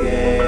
again.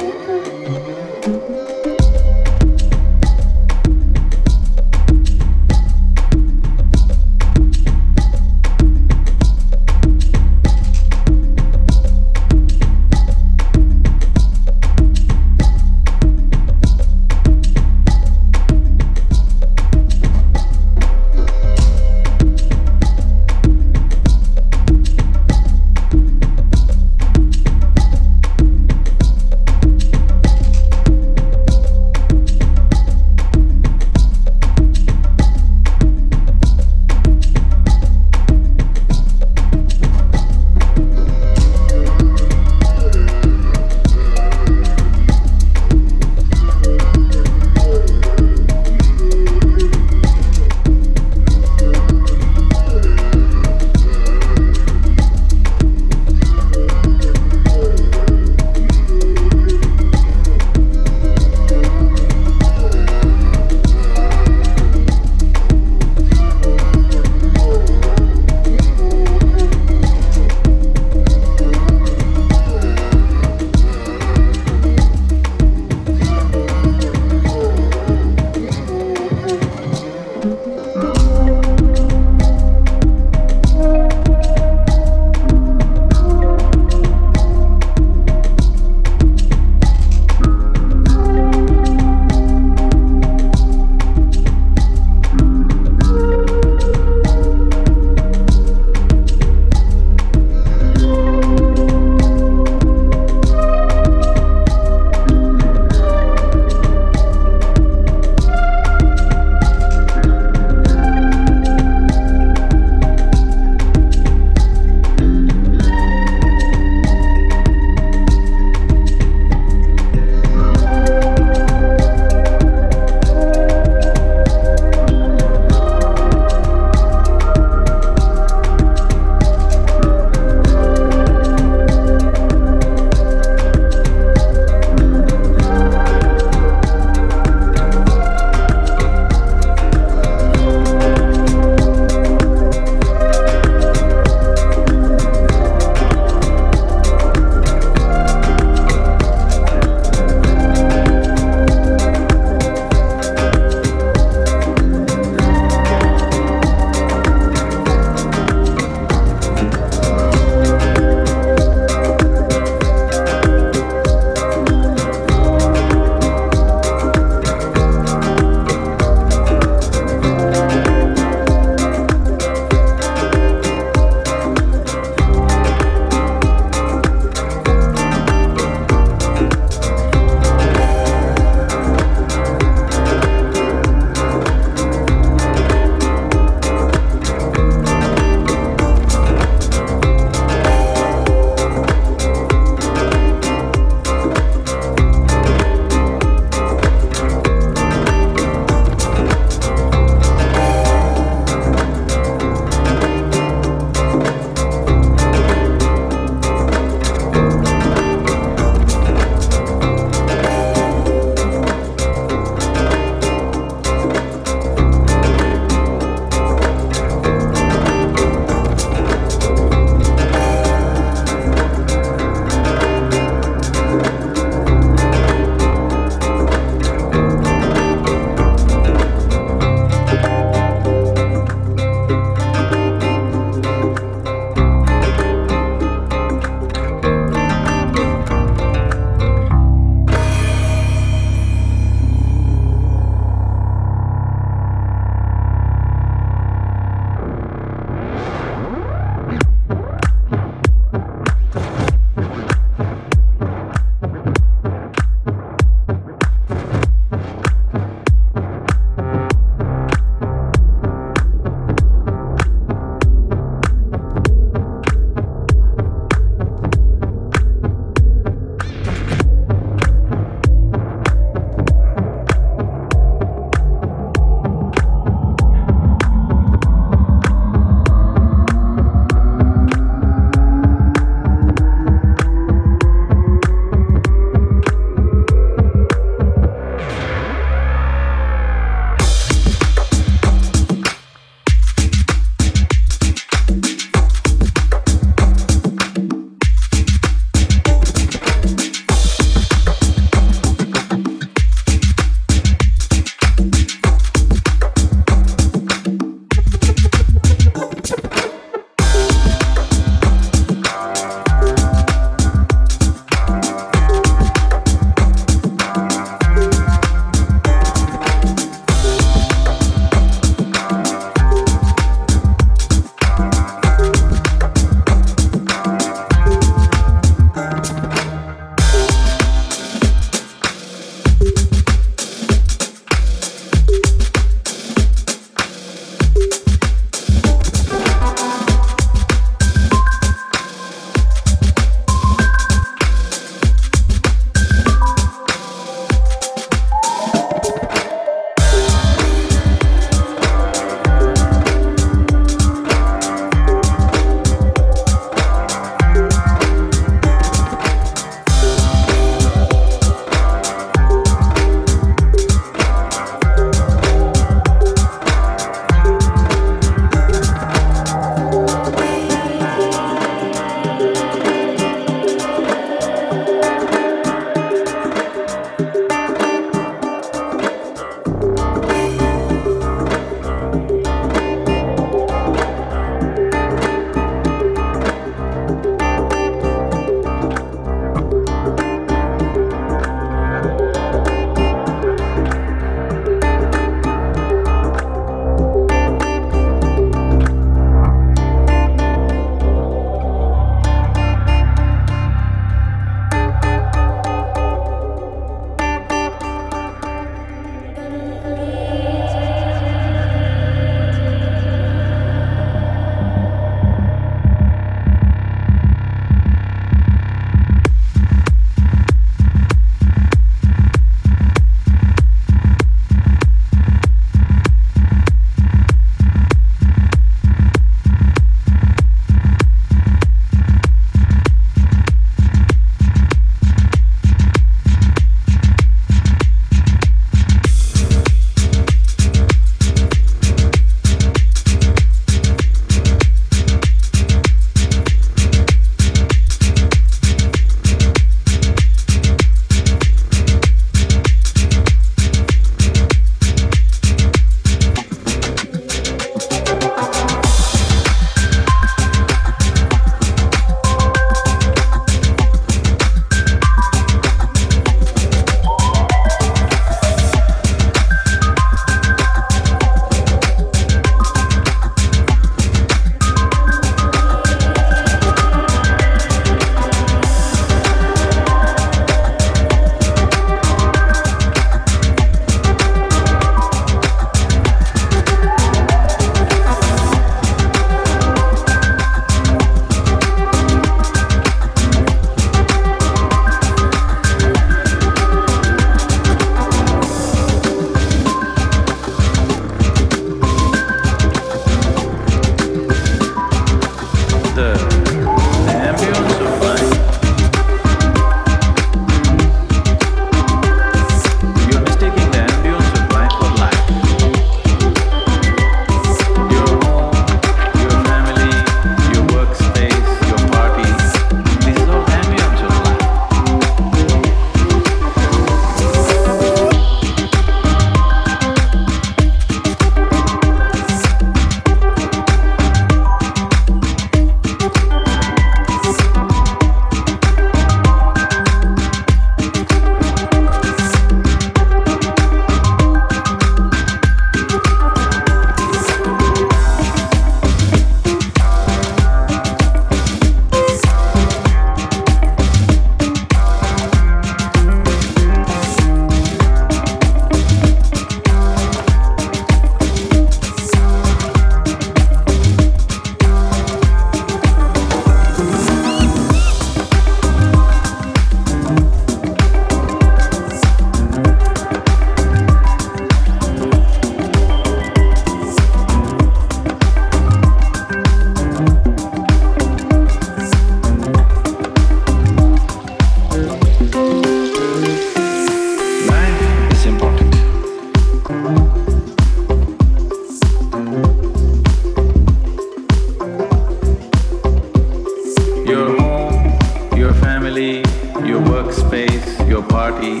space, your party.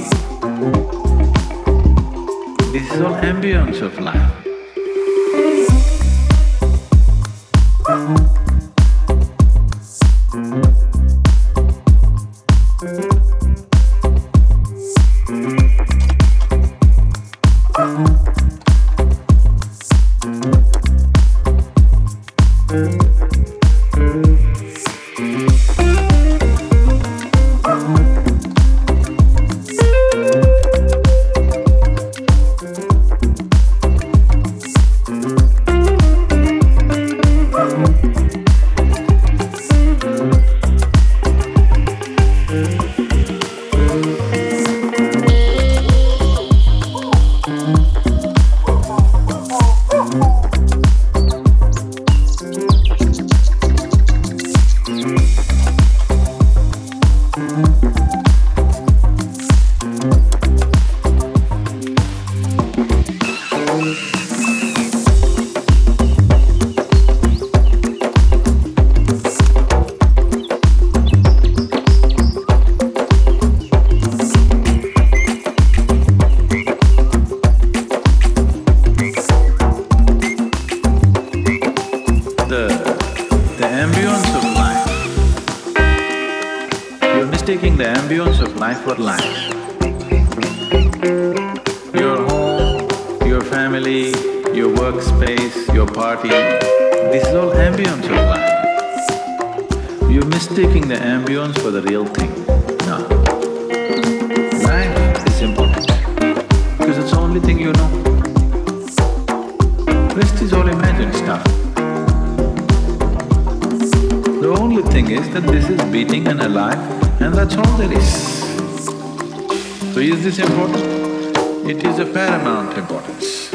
This is all ambience of life. The only thing you know. Rest is all imagined stuff. The only thing is that this is beating and alive and that's all there is. So is this important? It is of paramount importance.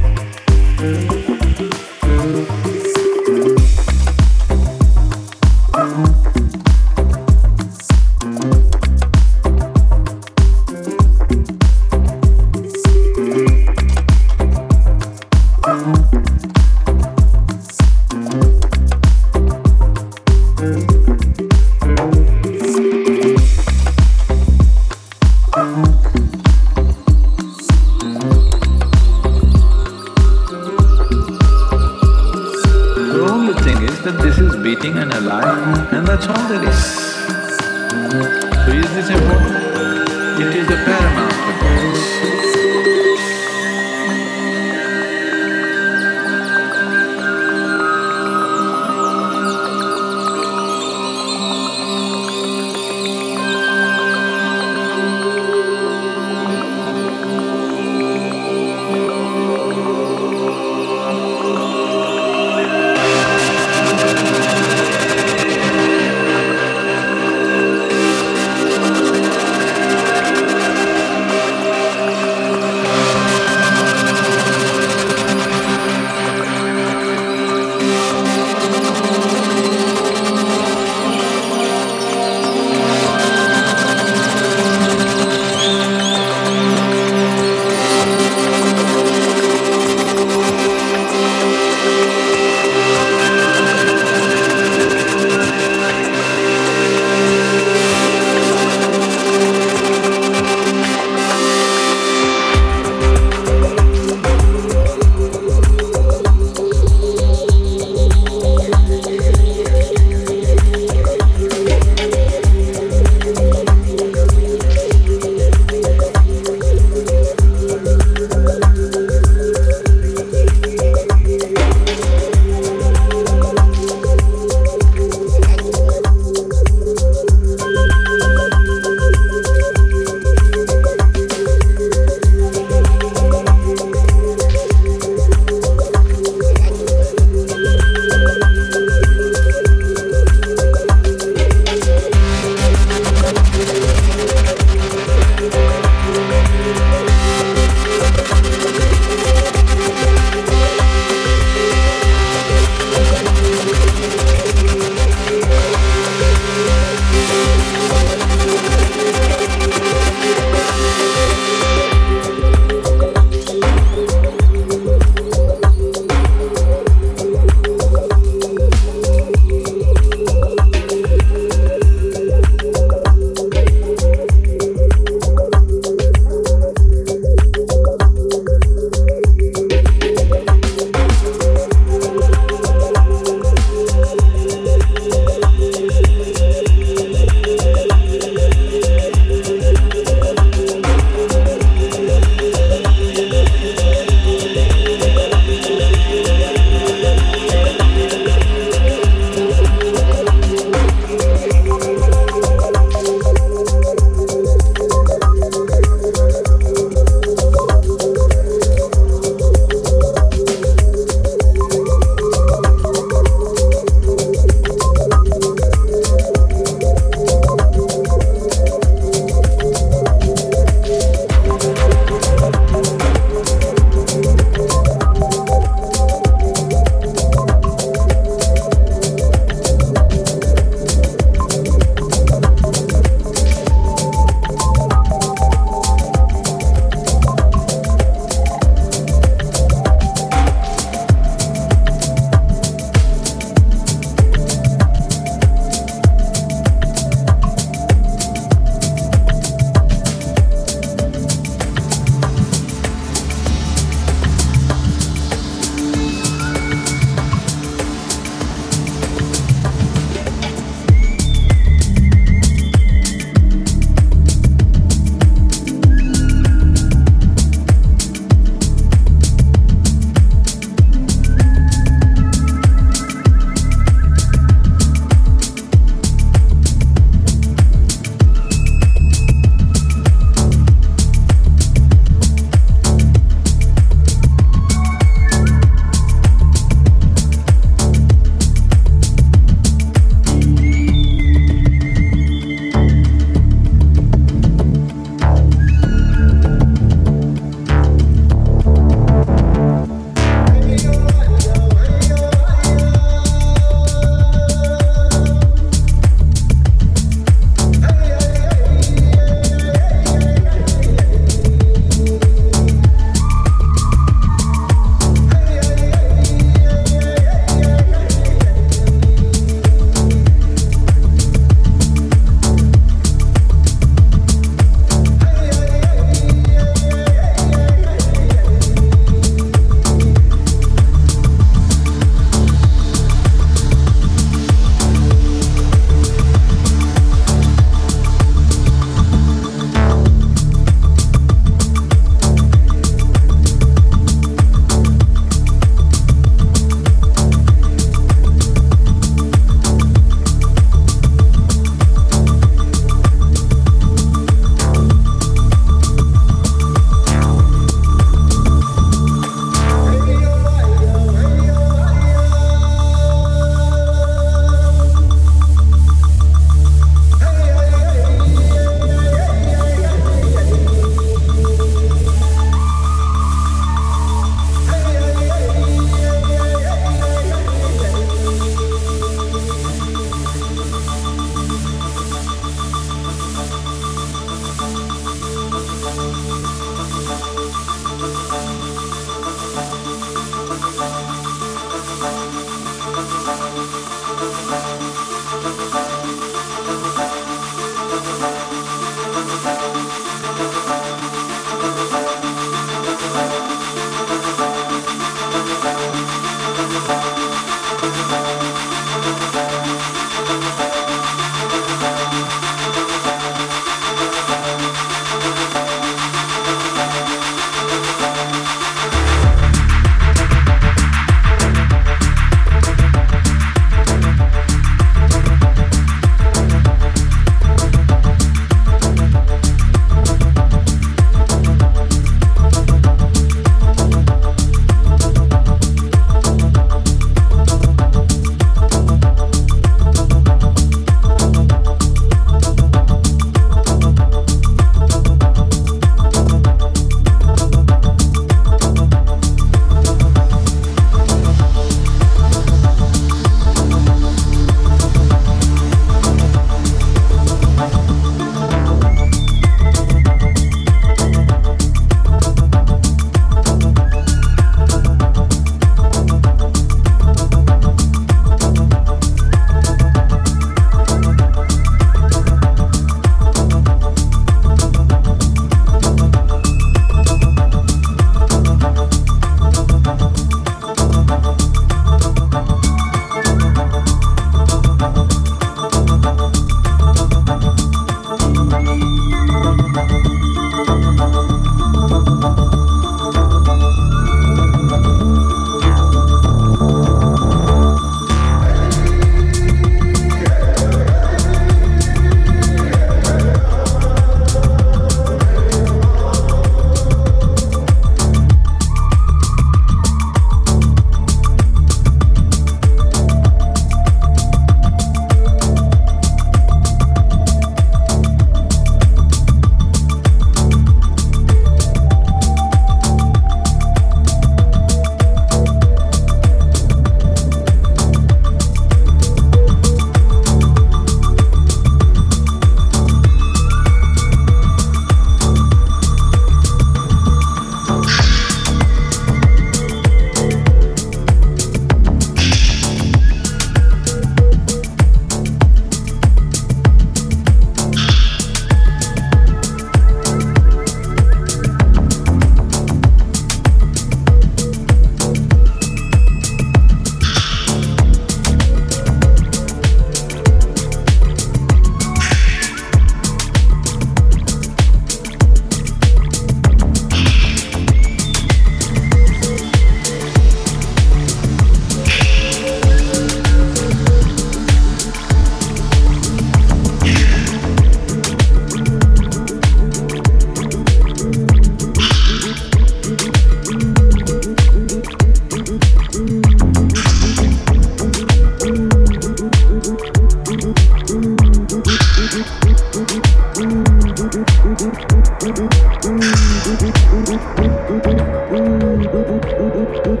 Thank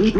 you.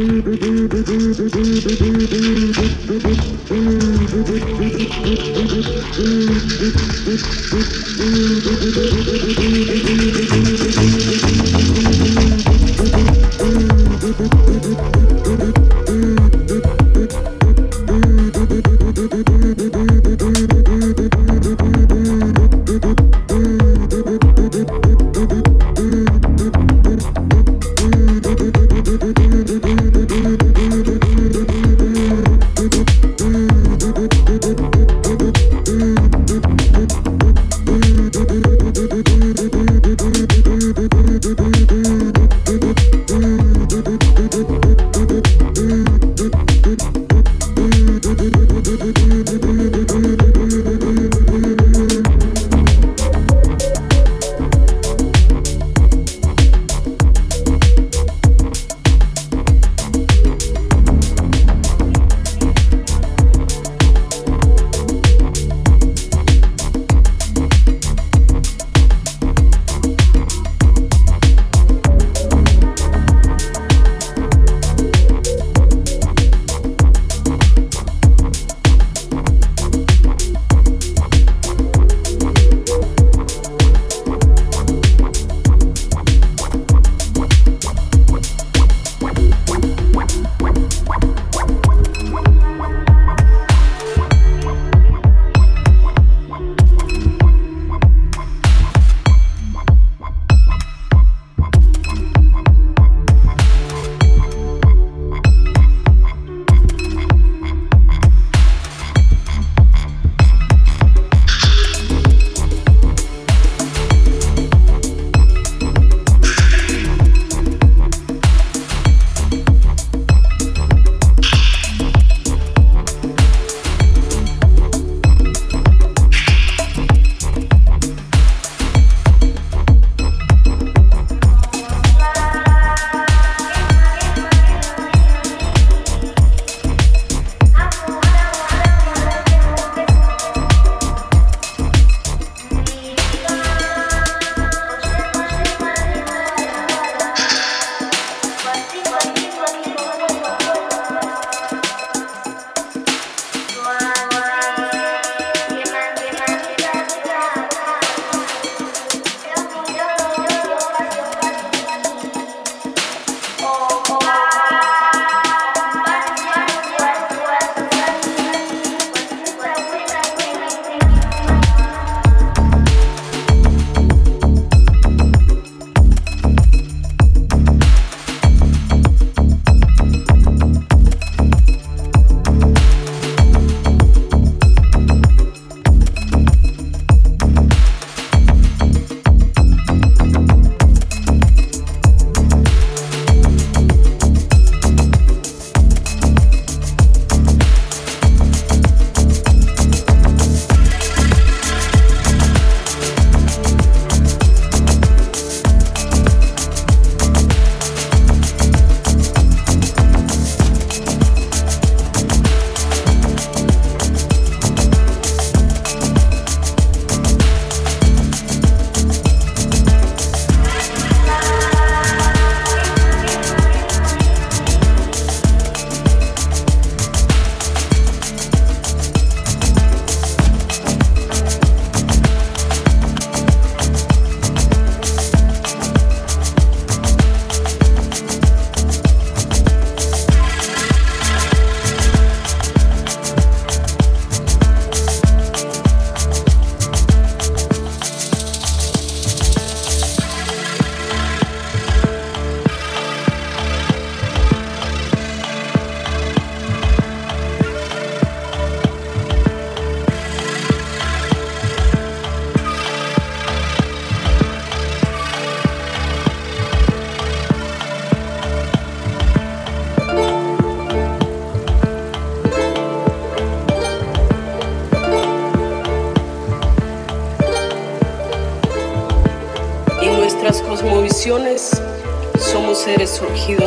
So cute.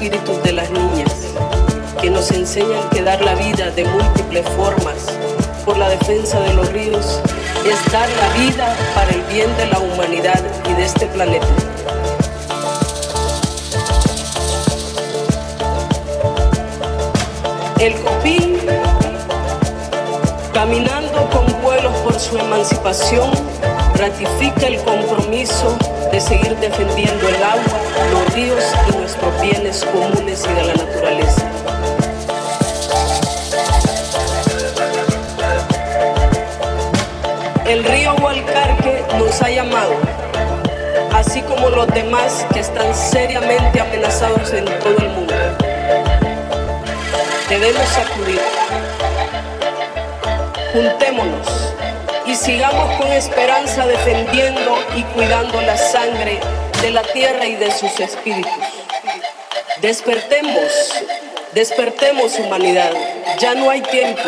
Espíritus de las niñas, que nos enseñan que dar la vida de múltiples formas por la defensa de los ríos es dar la vida para el bien de la humanidad y de este planeta. El Copín, caminando con vuelos por su emancipación, ratifica el compromiso de seguir defendiendo el agua, los ríos y nuestros bienes comunes y de la naturaleza. El río Hualcarque nos ha llamado, así como los demás que están seriamente amenazados en todo el mundo. Debemos acudir. Juntémonos y sigamos con esperanza defendiendo y cuidando la sangre de la tierra y de sus espíritus. Despertemos, despertemos humanidad. Ya no hay tiempo.